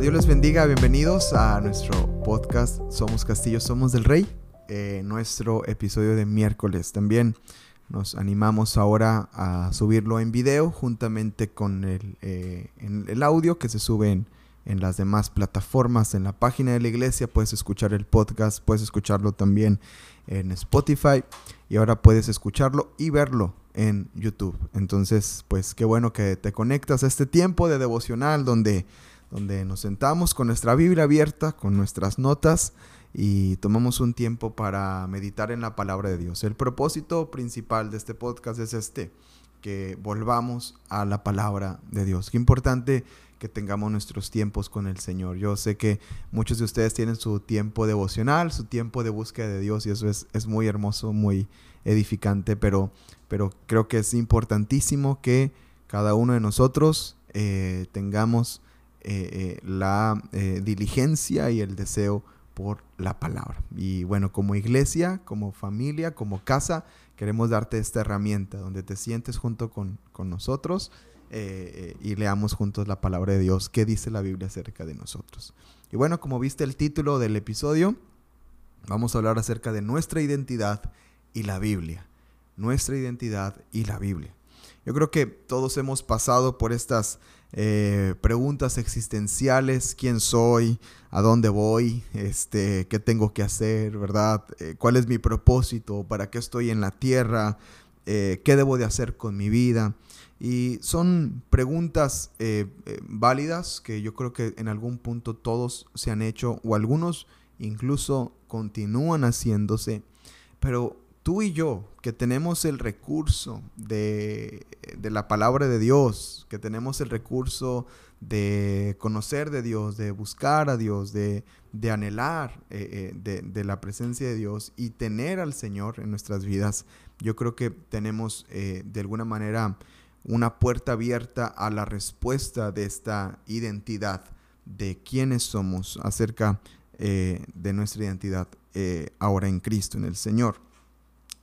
Dios les bendiga, bienvenidos a nuestro podcast Somos Castillo, Somos del Rey, eh, nuestro episodio de miércoles. También nos animamos ahora a subirlo en video juntamente con el, eh, el audio que se sube en, en, las demás plataformas. En la página de la iglesia puedes escuchar el podcast, puedes escucharlo también en Spotify y ahora puedes escucharlo y verlo en YouTube. Entonces, pues qué bueno que te conectas a este tiempo de devocional donde donde nos sentamos con nuestra Biblia abierta, con nuestras notas y tomamos un tiempo para meditar en la palabra de Dios. El propósito principal de este podcast es este, que volvamos a la palabra de Dios. Qué importante que tengamos nuestros tiempos con el Señor. Yo sé que muchos de ustedes tienen su tiempo devocional, su tiempo de búsqueda de Dios y eso es, es muy hermoso, muy edificante, pero, pero creo que es importantísimo que cada uno de nosotros eh, tengamos eh, eh, la eh, diligencia y el deseo por la palabra. Y bueno, como iglesia, como familia, como casa, queremos darte esta herramienta donde te sientes junto con, con nosotros y leamos juntos la palabra de Dios. ¿Qué dice la Biblia acerca de nosotros? Y bueno, como viste el título del episodio, vamos a hablar acerca de nuestra identidad y la Biblia. Nuestra identidad y la Biblia. Yo creo que todos hemos pasado por estas eh, preguntas existenciales, quién soy, a dónde voy, este, qué tengo que hacer, ¿verdad? Eh, ¿Cuál es mi propósito? ¿Para qué estoy en la tierra? Eh, ¿Qué debo de hacer con mi vida? Y son preguntas válidas que yo creo que en algún punto todos se han hecho o algunos incluso continúan haciéndose, pero tú y yo, que tenemos el recurso de, la palabra de Dios, que tenemos el recurso de conocer de Dios, de buscar a Dios, de, anhelar eh, eh, de, la presencia de Dios y tener al Señor en nuestras vidas, yo creo que tenemos eh, de alguna manera una puerta abierta a la respuesta de esta identidad, de quiénes somos acerca de nuestra identidad ahora en Cristo, en el Señor.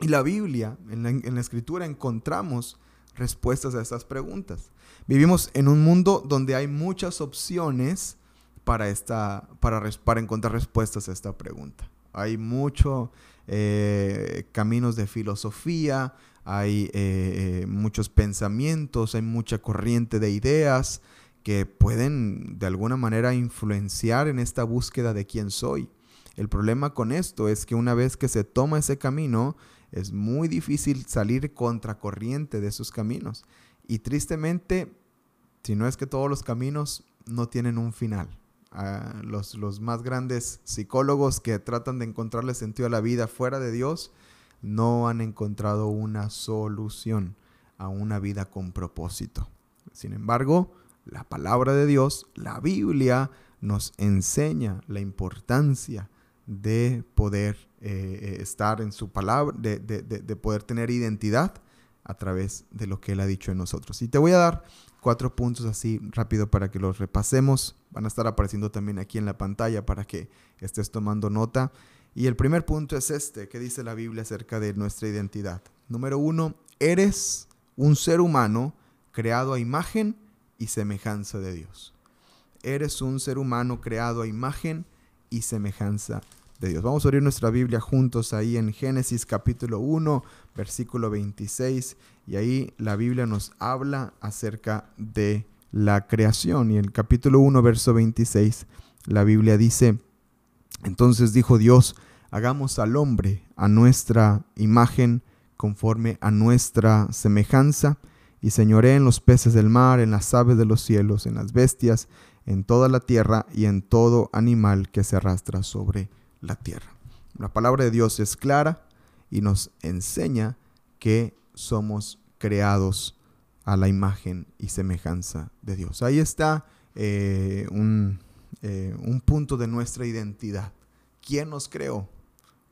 Y la Biblia, en la, escritura, encontramos respuestas a estas preguntas. Vivimos en un mundo donde hay muchas opciones para, esta, para, para encontrar respuestas a esta pregunta. Hay muchos eh, caminos de filosofía, hay eh, eh, muchos pensamientos, hay mucha corriente de ideas que pueden de alguna manera influenciar en esta búsqueda de quién soy. El problema con esto es que una vez que se toma ese camino, es muy difícil salir contracorriente de esos caminos. Y tristemente, si no es que todos los caminos no tienen un final. Los, los más grandes psicólogos que tratan de encontrarle sentido a la vida fuera de Dios no han encontrado una solución a una vida con propósito. Sin embargo, la palabra de Dios, la Biblia, nos enseña la importancia de poder eh, estar en su palabra, de, poder tener identidad a través de lo que Él ha dicho en nosotros. Y te voy a dar cuatro puntos así rápido para que los repasemos. Van a estar apareciendo también aquí en la pantalla para que estés tomando nota. Y el primer punto es este, que dice la Biblia acerca de nuestra identidad. Número uno, eres un ser humano creado a imagen y semejanza de Dios. Eres un ser humano creado a imagen y semejanza de Dios. Vamos a abrir nuestra Biblia juntos ahí en Génesis capítulo 1, versículo 26, y ahí la Biblia nos habla acerca de la creación. Y en el capítulo 1, verso 26, la Biblia dice, entonces dijo Dios, hagamos al hombre a nuestra imagen, conforme a nuestra semejanza, y señoré en los peces del mar, en las aves de los cielos, en las bestias, en toda la tierra y en todo animal que se arrastra sobre la tierra. La palabra de Dios es clara y nos enseña que somos creados a la imagen y semejanza de Dios. Ahí está eh, un, eh, un, punto de nuestra identidad. ¿Quién nos creó?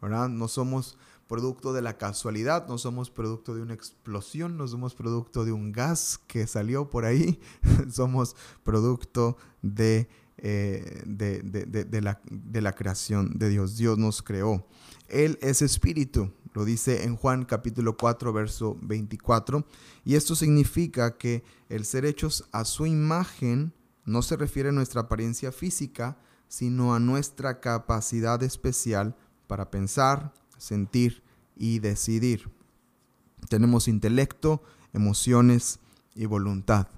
¿verdad? No somos producto de la casualidad, no somos producto de una explosión, no somos producto de un gas que salió por ahí, somos producto de, eh, de, la, de la creación de Dios. Dios nos creó. Él es espíritu, lo dice en Juan capítulo 4, verso 24, y esto significa que el ser hechos a su imagen no se refiere a nuestra apariencia física, sino a nuestra capacidad especial para pensar, sentir y decidir. Tenemos intelecto, emociones y voluntad.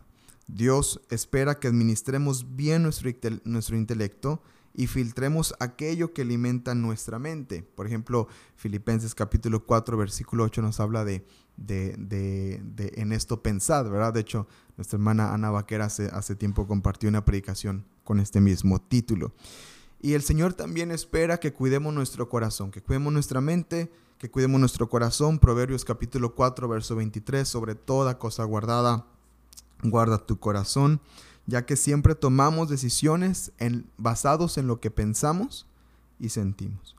Dios espera que administremos bien nuestro, nuestro intelecto y filtremos aquello que alimenta nuestra mente. Por ejemplo, Filipenses capítulo 4, versículo 8 nos habla de, de, en esto pensad, ¿verdad? De hecho, nuestra hermana Ana Vaquera hace, hace tiempo compartió una predicación con este mismo título. Y el Señor también espera que cuidemos nuestro corazón, que cuidemos nuestra mente, que cuidemos nuestro corazón. Proverbios capítulo 4, verso 23, sobre toda cosa guardada, guarda tu corazón ya que siempre tomamos decisiones basados en lo que pensamos y sentimos.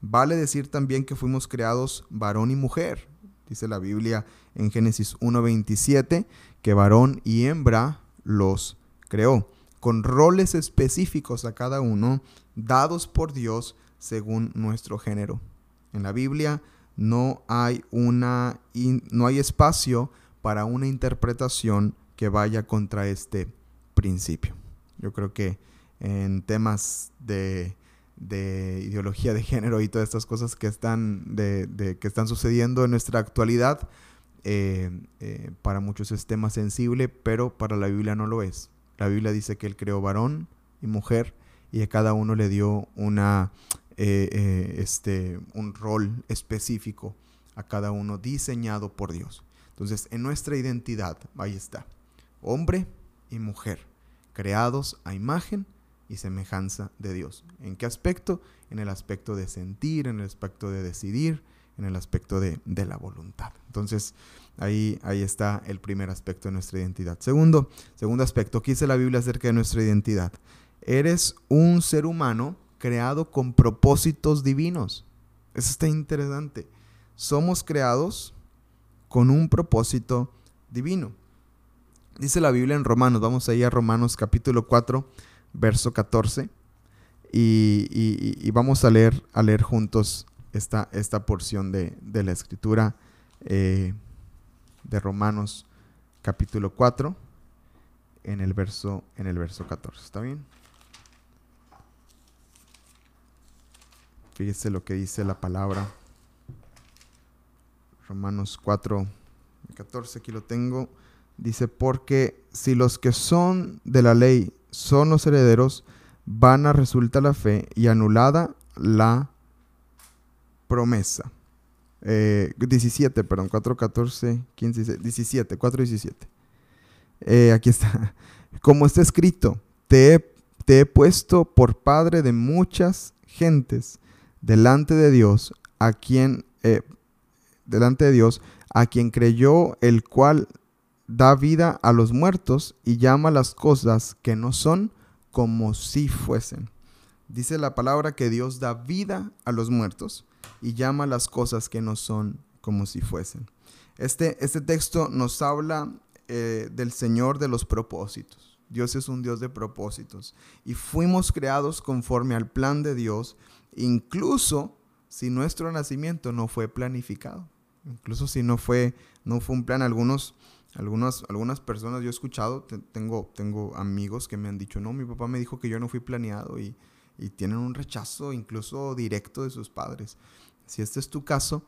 Vale decir también que fuimos creados varón y mujer. Dice la Biblia en Génesis 1.27 que varón y hembra los creó, con roles específicos a cada uno, dados por Dios según nuestro género. En la Biblia no hay, una, no hay espacio para una interpretación que vaya contra este principio. Yo creo que en temas de, ideología de género y todas estas cosas que están, de, que están sucediendo en nuestra actualidad, eh, eh, para muchos es tema sensible, pero para la Biblia no lo es. La Biblia dice que Él creó varón y mujer y a cada uno le dio una, eh, este, un rol específico a cada uno diseñado por Dios. Entonces, en nuestra identidad, ahí está, hombre y mujer, creados a imagen y semejanza de Dios. ¿En qué aspecto? En el aspecto de sentir, en el aspecto de decidir, en el aspecto de, la voluntad. Entonces, ahí, ahí está el primer aspecto de nuestra identidad. Segundo, segundo aspecto, ¿qué dice la Biblia acerca de nuestra identidad? Eres un ser humano creado con propósitos divinos. Eso está interesante. Somos creados con un propósito divino. Dice la Biblia en Romanos, vamos ahí a Romanos capítulo 4, verso 14, y, vamos a leer, juntos esta, esta porción de, la escritura eh, de Romanos capítulo 4 en el verso, en el verso 14. ¿Está bien? Fíjese lo que dice la palabra. Romanos 4, 14, aquí lo tengo. Dice, porque si los que son de la ley son los herederos, van a resultar la fe y anulada la promesa. 17, eh, perdón, 4, 14, 15, 17, 4, 17. aquí está. Como está escrito, te he, te he puesto por padre de muchas gentes delante de Dios, a quien, eh, delante de Dios, a quien creyó, el cual da vida a los muertos y llama las cosas que no son como si fuesen. Dice la palabra que Dios da vida a los muertos y llama las cosas que no son como si fuesen. Este, este texto nos habla eh, del Señor de los propósitos. Dios es un Dios de propósitos y fuimos creados conforme al plan de Dios, incluso si nuestro nacimiento no fue planificado, incluso si no fue, no fue un plan. Algunos algunas, algunas personas yo he escuchado, tengo, tengo amigos que me han dicho, no, mi papá me dijo que yo no fui planeado y, tienen un rechazo incluso directo de sus padres. Si este es tu caso,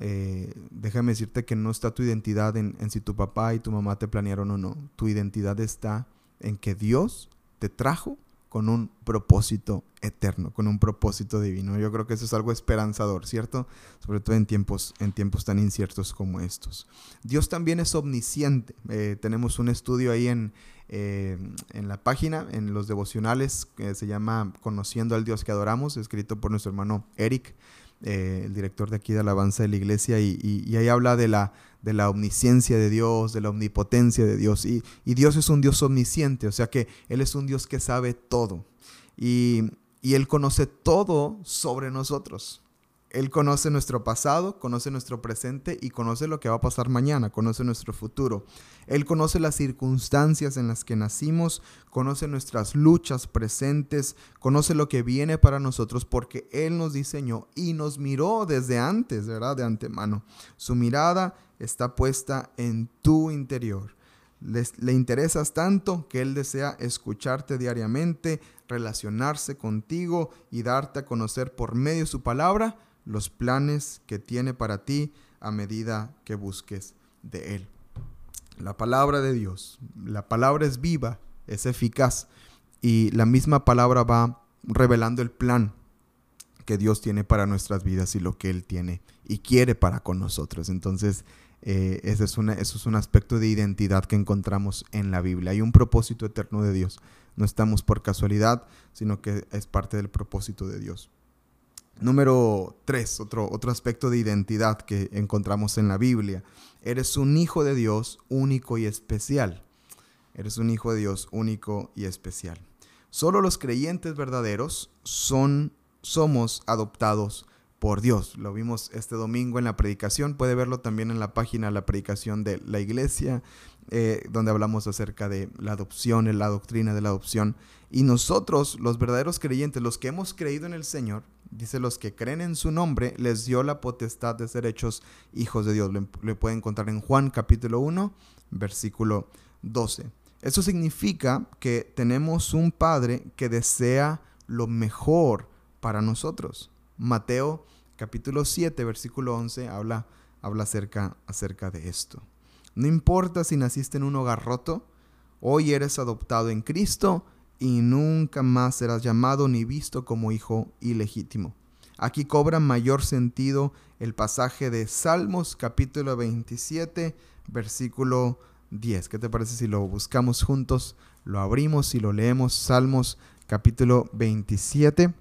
eh, déjame decirte que no está tu identidad en, en si tu papá y tu mamá te planearon o no. Tu identidad está en que Dios te trajo con un propósito eterno, con un propósito divino. Yo creo que eso es algo esperanzador, ¿cierto? Sobre todo en tiempos, en tiempos tan inciertos como estos. Dios también es omnisciente. Eh, tenemos un estudio ahí en, eh, en la página, en los devocionales, que se llama Conociendo al Dios que adoramos, escrito por nuestro hermano Eric. Eh, el director de aquí de Alabanza de la Iglesia, y, ahí habla de la, de la omnisciencia de Dios, de la omnipotencia de Dios. Y, Dios es un Dios omnisciente, o sea que Él es un Dios que sabe todo. Y, y Él conoce todo sobre nosotros. Él conoce nuestro pasado, conoce nuestro presente y conoce lo que va a pasar mañana, conoce nuestro futuro. Él conoce las circunstancias en las que nacimos, conoce nuestras luchas presentes, conoce lo que viene para nosotros porque Él nos diseñó y nos miró desde antes, ¿verdad? De antemano. Su mirada está puesta en tu interior. le interesas tanto que Él desea escucharte diariamente, relacionarse contigo y darte a conocer por medio de su palabra los planes que tiene para ti a medida que busques de Él. La palabra de Dios, la palabra es viva, es eficaz y la misma palabra va revelando el plan que Dios tiene para nuestras vidas y lo que Él tiene y quiere para con nosotros. Entonces, eh, ese es eso es un aspecto de identidad que encontramos en la Biblia. Hay un propósito eterno de Dios. No estamos por casualidad, sino que es parte del propósito de Dios. Número tres, otro, otro aspecto de identidad que encontramos en la Biblia. Eres un hijo de Dios único y especial. Eres un hijo de Dios único y especial. Solo los creyentes verdaderos son, somos adoptados por Dios. Lo vimos este domingo en la predicación, puede verlo también en la página La Predicación de la Iglesia, eh, donde hablamos acerca de la adopción, la doctrina de la adopción. Y nosotros, los verdaderos creyentes, los que hemos creído en el Señor, dice los que creen en su nombre, les dio la potestad de ser hechos hijos de Dios. Le pueden encontrar en Juan capítulo 1, versículo 12. Eso significa que tenemos un Padre que desea lo mejor para nosotros. Mateo capítulo 7, versículo 11 habla, habla acerca, acerca de esto. No importa si naciste en un hogar roto, hoy eres adoptado en Cristo y nunca más serás llamado ni visto como hijo ilegítimo. Aquí cobra mayor sentido el pasaje de Salmos capítulo 27, versículo 10. ¿Qué te parece si lo buscamos juntos? Lo abrimos y lo leemos. Salmos capítulo 27,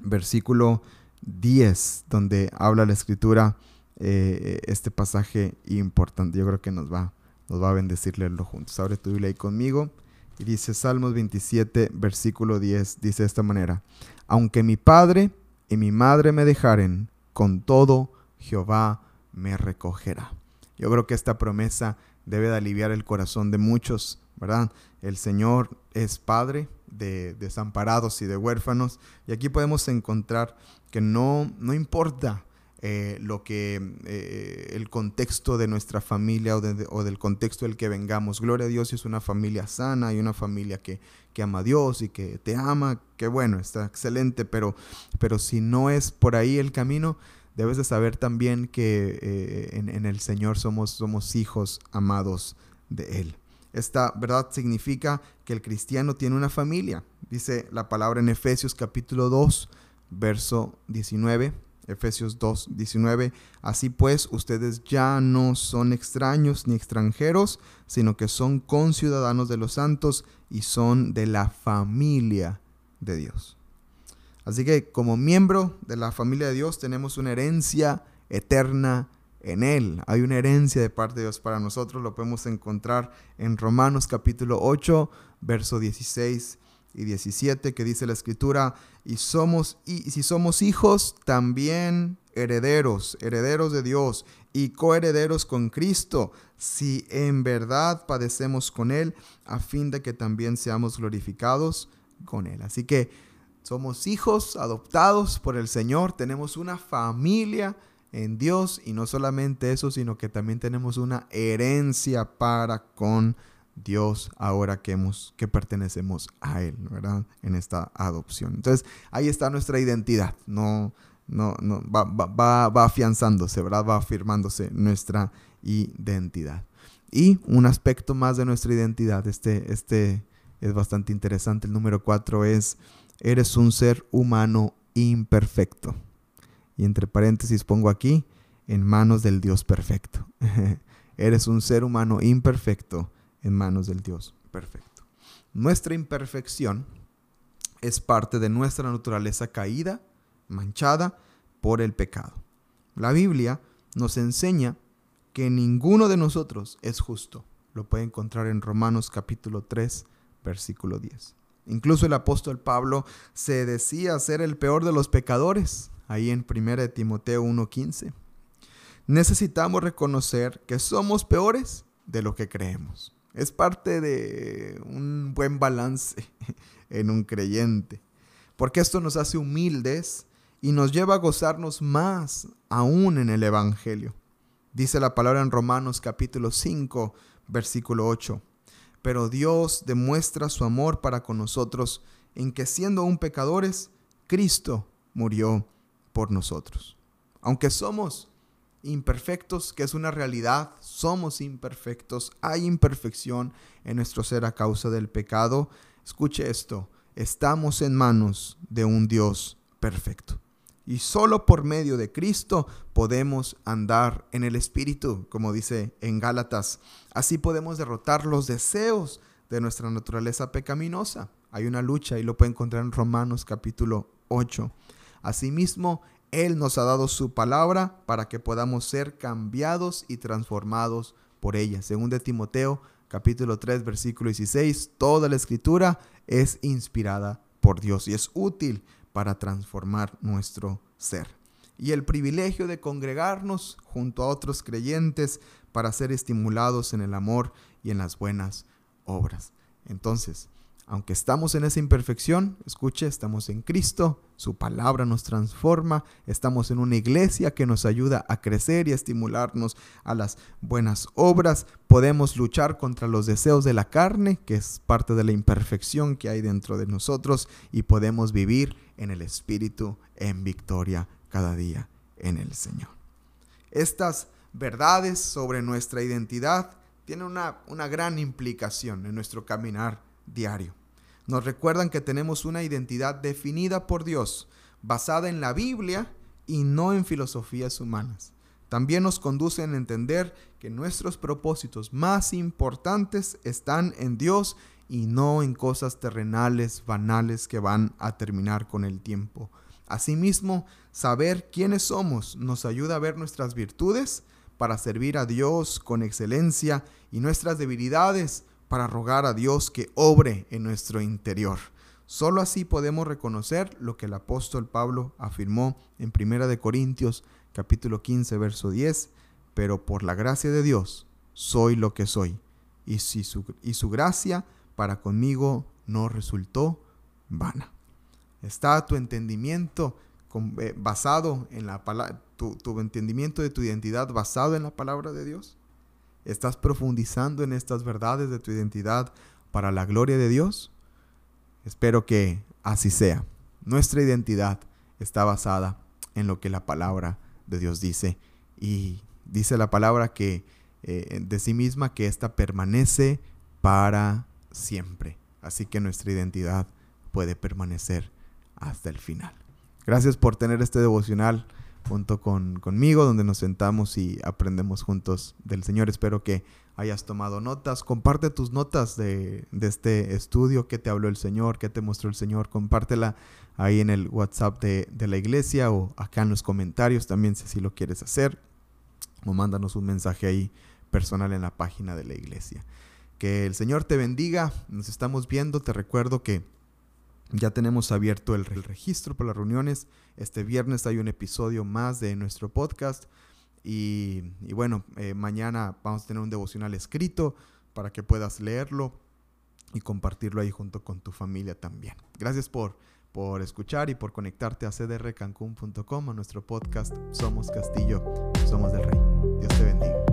versículo 10, donde habla la escritura eh, este pasaje importante. Yo creo que nos va, nos va a bendecir leerlo juntos. Abre tu Biblia ahí conmigo. Y dice Salmos 27, versículo 10, dice de esta manera, aunque mi padre y mi madre me dejaren, con todo Jehová me recogerá. Yo creo que esta promesa debe de aliviar el corazón de muchos, ¿verdad? El Señor es Padre de desamparados y de huérfanos. Y aquí podemos encontrar que no, no importa eh, lo que eh, el contexto de nuestra familia o, del contexto del que vengamos. Gloria a Dios, es una familia sana y una familia que, que, ama a Dios y que te ama, que bueno, está excelente, pero, pero si no es por ahí el camino, debes de saber también que eh, en, en, el Señor somos, somos hijos amados de Él. Esta verdad significa que el cristiano tiene una familia. Dice la palabra en Efesios capítulo 2, verso 19 Efesios 2, 19. Así pues, ustedes ya no son extraños ni extranjeros, sino que son conciudadanos de los santos y son de la familia de Dios. Así que como miembro de la familia de Dios tenemos una herencia eterna en Él. Hay una herencia de parte de Dios para nosotros. Lo podemos encontrar en Romanos capítulo 8, verso 16 y 17 que dice la escritura, y somos y si somos hijos también herederos, herederos de Dios y coherederos con Cristo, si en verdad padecemos con él, a fin de que también seamos glorificados con él. Así que somos hijos adoptados por el Señor, tenemos una familia en Dios y no solamente eso, sino que también tenemos una herencia para con Dios ahora que, hemos, que pertenecemos a Él, ¿verdad? En esta adopción. Entonces, ahí está nuestra identidad, no, no, no, va, va, va afianzándose, ¿verdad? Va afirmándose nuestra identidad. Y un aspecto más de nuestra identidad, este, este es bastante interesante, el número cuatro es, eres un ser humano imperfecto. Y entre paréntesis pongo aquí, en manos del Dios perfecto. eres un ser humano imperfecto en manos del Dios perfecto. Nuestra imperfección es parte de nuestra naturaleza caída, manchada por el pecado. La Biblia nos enseña que ninguno de nosotros es justo. Lo puede encontrar en Romanos capítulo 3, versículo 10. Incluso el apóstol Pablo se decía ser el peor de los pecadores, ahí en 1 Timoteo 1:15. Necesitamos reconocer que somos peores de lo que creemos. Es parte de un buen balance en un creyente. Porque esto nos hace humildes y nos lleva a gozarnos más aún en el Evangelio. Dice la palabra en Romanos capítulo 5, versículo 8. Pero Dios demuestra su amor para con nosotros en que siendo aún pecadores, Cristo murió por nosotros. Aunque somos imperfectos, que es una realidad, somos imperfectos, hay imperfección en nuestro ser a causa del pecado. Escuche esto, estamos en manos de un Dios perfecto. Y solo por medio de Cristo podemos andar en el Espíritu, como dice en Gálatas. Así podemos derrotar los deseos de nuestra naturaleza pecaminosa. Hay una lucha y lo puede encontrar en Romanos capítulo 8. Asimismo, Él nos ha dado su palabra para que podamos ser cambiados y transformados por ella. Según de Timoteo capítulo 3 versículo 16, toda la escritura es inspirada por Dios y es útil para transformar nuestro ser. Y el privilegio de congregarnos junto a otros creyentes para ser estimulados en el amor y en las buenas obras. Entonces, aunque estamos en esa imperfección, escuche, estamos en Cristo, su palabra nos transforma, estamos en una iglesia que nos ayuda a crecer y a estimularnos a las buenas obras, podemos luchar contra los deseos de la carne, que es parte de la imperfección que hay dentro de nosotros, y podemos vivir en el Espíritu en victoria cada día en el Señor. Estas verdades sobre nuestra identidad tienen una, una gran implicación en nuestro caminar diario. Nos recuerdan que tenemos una identidad definida por Dios, basada en la Biblia y no en filosofías humanas. También nos conducen a entender que nuestros propósitos más importantes están en Dios y no en cosas terrenales, banales que van a terminar con el tiempo. Asimismo, saber quiénes somos nos ayuda a ver nuestras virtudes para servir a Dios con excelencia y nuestras debilidades para rogar a Dios que obre en nuestro interior. Solo así podemos reconocer lo que el apóstol Pablo afirmó en 1 de Corintios capítulo 15 verso 10, pero por la gracia de Dios soy lo que soy, y, si su, y su gracia para conmigo no resultó vana. ¿Está tu entendimiento eh, basado en la palabra, tu entendimiento de tu identidad basado en la palabra de Dios? ¿Estás profundizando en estas verdades de tu identidad para la gloria de Dios? Espero que así sea. Nuestra identidad está basada en lo que la palabra de Dios dice. Y dice la palabra que eh, de sí misma que ésta permanece para siempre. Así que nuestra identidad puede permanecer hasta el final. Gracias por tener este devocional junto con, conmigo, donde nos sentamos y aprendemos juntos del Señor. Espero que hayas tomado notas. Comparte tus notas de, este estudio, qué te habló el Señor, qué te mostró el Señor. Compártela ahí en el WhatsApp de, de la iglesia o acá en los comentarios también si así lo quieres hacer. O mándanos un mensaje ahí personal en la página de la iglesia. Que el Señor te bendiga. Nos estamos viendo. Te recuerdo que ya tenemos abierto el, registro para las reuniones. Este viernes hay un episodio más de nuestro podcast. Y, bueno, eh, mañana vamos a tener un devocional escrito para que puedas leerlo y compartirlo ahí junto con tu familia también. Gracias por, por escuchar y por conectarte a cdrcancun.com, a nuestro podcast Somos Castillo, Somos del Rey. Dios te bendiga.